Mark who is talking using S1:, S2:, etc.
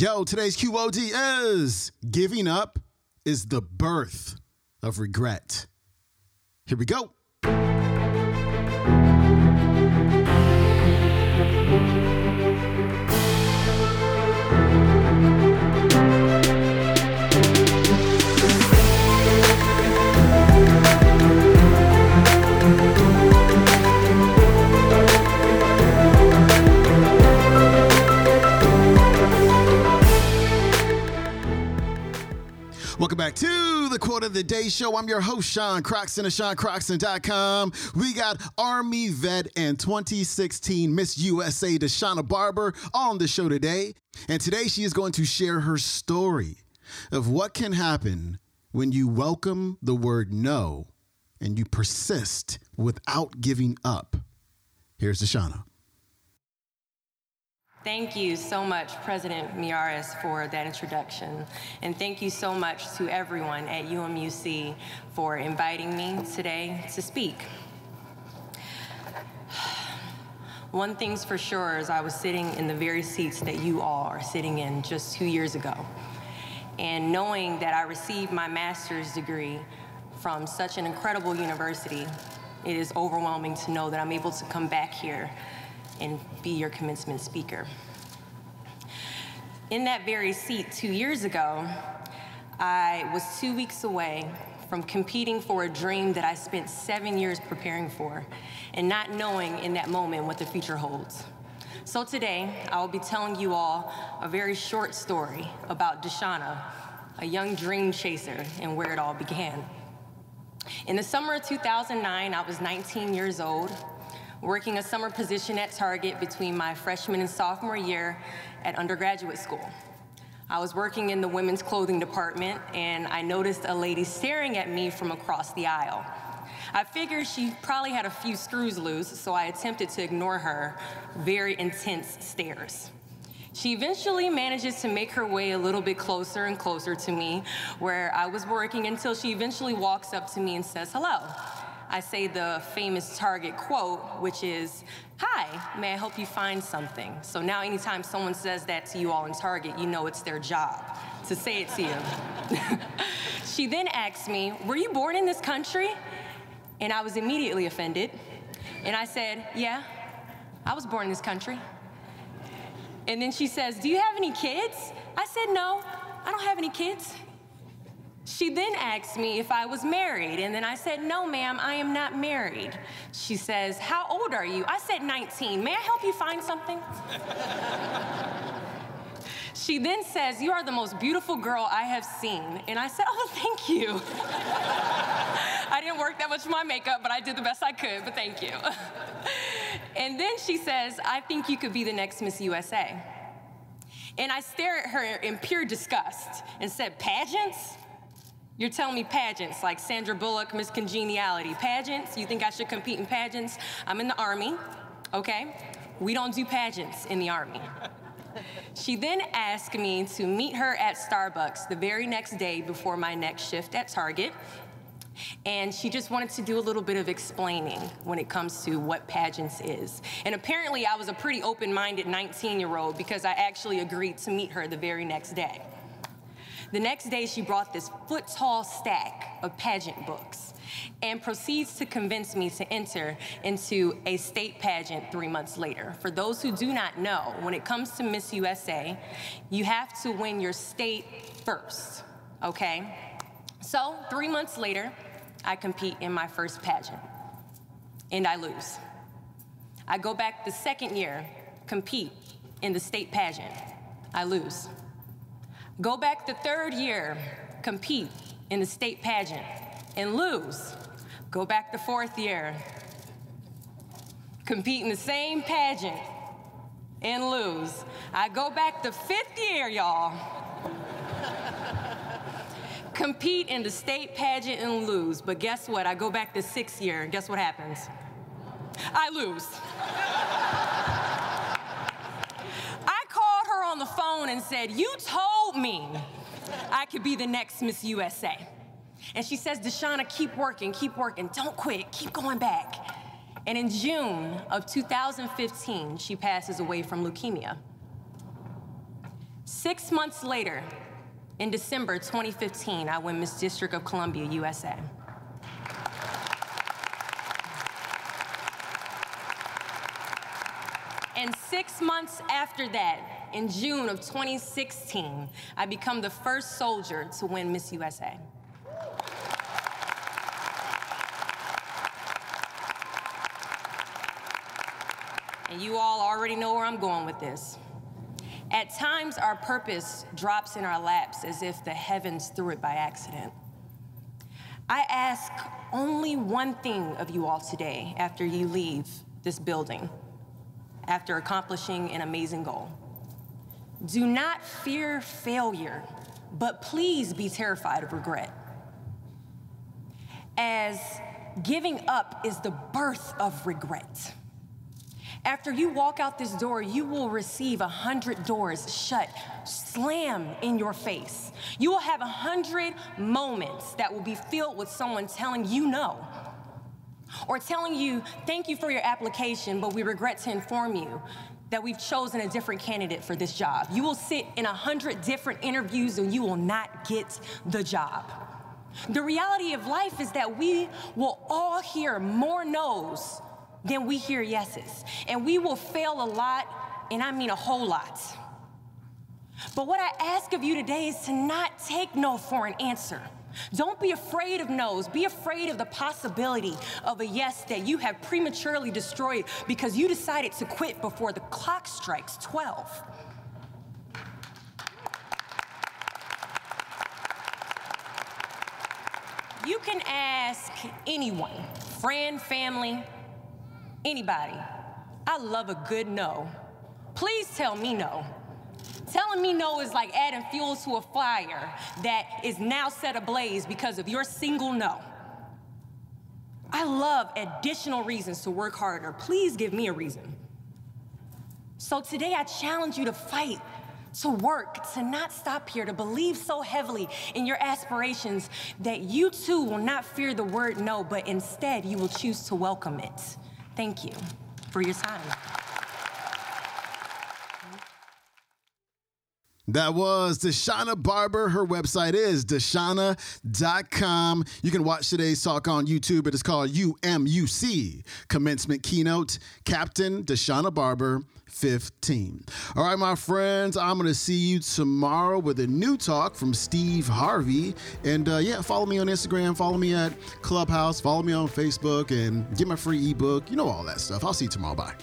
S1: Yo, today's QOD is giving up is the birth of regret. Here we go. Welcome back to the Quote of the Day Show. I'm your host, Sean Croxton of SeanCroxton.com. We got Army vet and 2016 Miss USA Deshauna Barber on the show today. And today she is going to share her story of what can happen when you welcome the word no and you persist without giving up. Here's Deshauna.
S2: Thank you so much, President Miyares, for that introduction. And thank you so much to everyone at UMUC for inviting me today to speak. One thing's for sure is I was sitting in the very seats that you all are sitting in just two years ago. And knowing that I received my master's degree from such an incredible university, it is overwhelming to know that I'm able to come back here and be your commencement speaker. In that very seat two years ago, I was two weeks away from competing for a dream that I spent seven years preparing for and not knowing in that moment what the future holds. So today, I will be telling you all a very short story about Deshauna, a young dream chaser, and where it all began. In the summer of 2009, I was 19 years old working a summer position at Target between my freshman and sophomore year at undergraduate school. I was working in the women's clothing department and I noticed a lady staring at me from across the aisle. I figured she probably had a few screws loose, so I attempted to ignore her very intense stares. She eventually manages to make her way a little bit closer and closer to me where I was working until she eventually walks up to me and says hello. I say the famous Target quote, which is, Hi, may I help you find something? So now, anytime someone says that to you all in Target, you know it's their job to say it to you. she then asks me, Were you born in this country? And I was immediately offended. And I said, Yeah, I was born in this country. And then she says, Do you have any kids? I said, No, I don't have any kids. She then asked me if I was married, and then I said, No, ma'am, I am not married. She says, How old are you? I said, 19. May I help you find something? she then says, You are the most beautiful girl I have seen. And I said, Oh, thank you. I didn't work that much for my makeup, but I did the best I could, but thank you. and then she says, I think you could be the next Miss USA. And I stare at her in pure disgust and said, Pageants? You're telling me pageants like Sandra Bullock, Miss Congeniality. Pageants? You think I should compete in pageants? I'm in the Army, okay? We don't do pageants in the Army. She then asked me to meet her at Starbucks the very next day before my next shift at Target. And she just wanted to do a little bit of explaining when it comes to what pageants is. And apparently, I was a pretty open minded 19 year old because I actually agreed to meet her the very next day. The next day, she brought this foot tall stack of pageant books and proceeds to convince me to enter into a state pageant three months later. For those who do not know, when it comes to Miss USA, you have to win your state first, okay? So, three months later, I compete in my first pageant, and I lose. I go back the second year, compete in the state pageant, I lose. Go back the third year, compete in the state pageant, and lose. Go back the fourth year, compete in the same pageant, and lose. I go back the fifth year, y'all. compete in the state pageant and lose. But guess what? I go back the sixth year, and guess what happens? I lose. I called her on the phone and said, You told me I could be the next Miss USA. And she says, Deshauna, keep working, keep working, don't quit, keep going back. And in June of 2015, she passes away from leukemia. Six months later, in December 2015, I win Miss District of Columbia, USA. And six months after that, in June of 2016, I become the first soldier to win Miss USA. And you all already know where I'm going with this. At times, our purpose drops in our laps as if the heavens threw it by accident. I ask only one thing of you all today after you leave this building after accomplishing an amazing goal. Do not fear failure, but please be terrified of regret. As giving up is the birth of regret. After you walk out this door, you will receive a hundred doors shut, slam in your face. You will have a hundred moments that will be filled with someone telling you no or telling you, thank you for your application, but we regret to inform you that we've chosen a different candidate for this job. You will sit in a hundred different interviews and you will not get the job. The reality of life is that we will all hear more no's than we hear yeses. And we will fail a lot, and I mean a whole lot. But what I ask of you today is to not take no for an answer. Don't be afraid of no's. Be afraid of the possibility of a yes that you have prematurely destroyed because you decided to quit before the clock strikes 12. You can ask anyone, friend, family, anybody. I love a good no. Please tell me no. Telling me no is like adding fuel to a fire that is now set ablaze because of your single no. I love additional reasons to work harder. Please give me a reason. So today I challenge you to fight, to work, to not stop here, to believe so heavily in your aspirations that you too will not fear the word no, but instead you will choose to welcome it. Thank you for your time.
S1: That was Deshauna Barber. Her website is deshauna.com. You can watch today's talk on YouTube. It is called UMUC Commencement Keynote. Captain Deshauna Barber, 15. All right, my friends, I'm going to see you tomorrow with a new talk from Steve Harvey. And uh, yeah, follow me on Instagram, follow me at Clubhouse, follow me on Facebook, and get my free ebook. You know all that stuff. I'll see you tomorrow. Bye.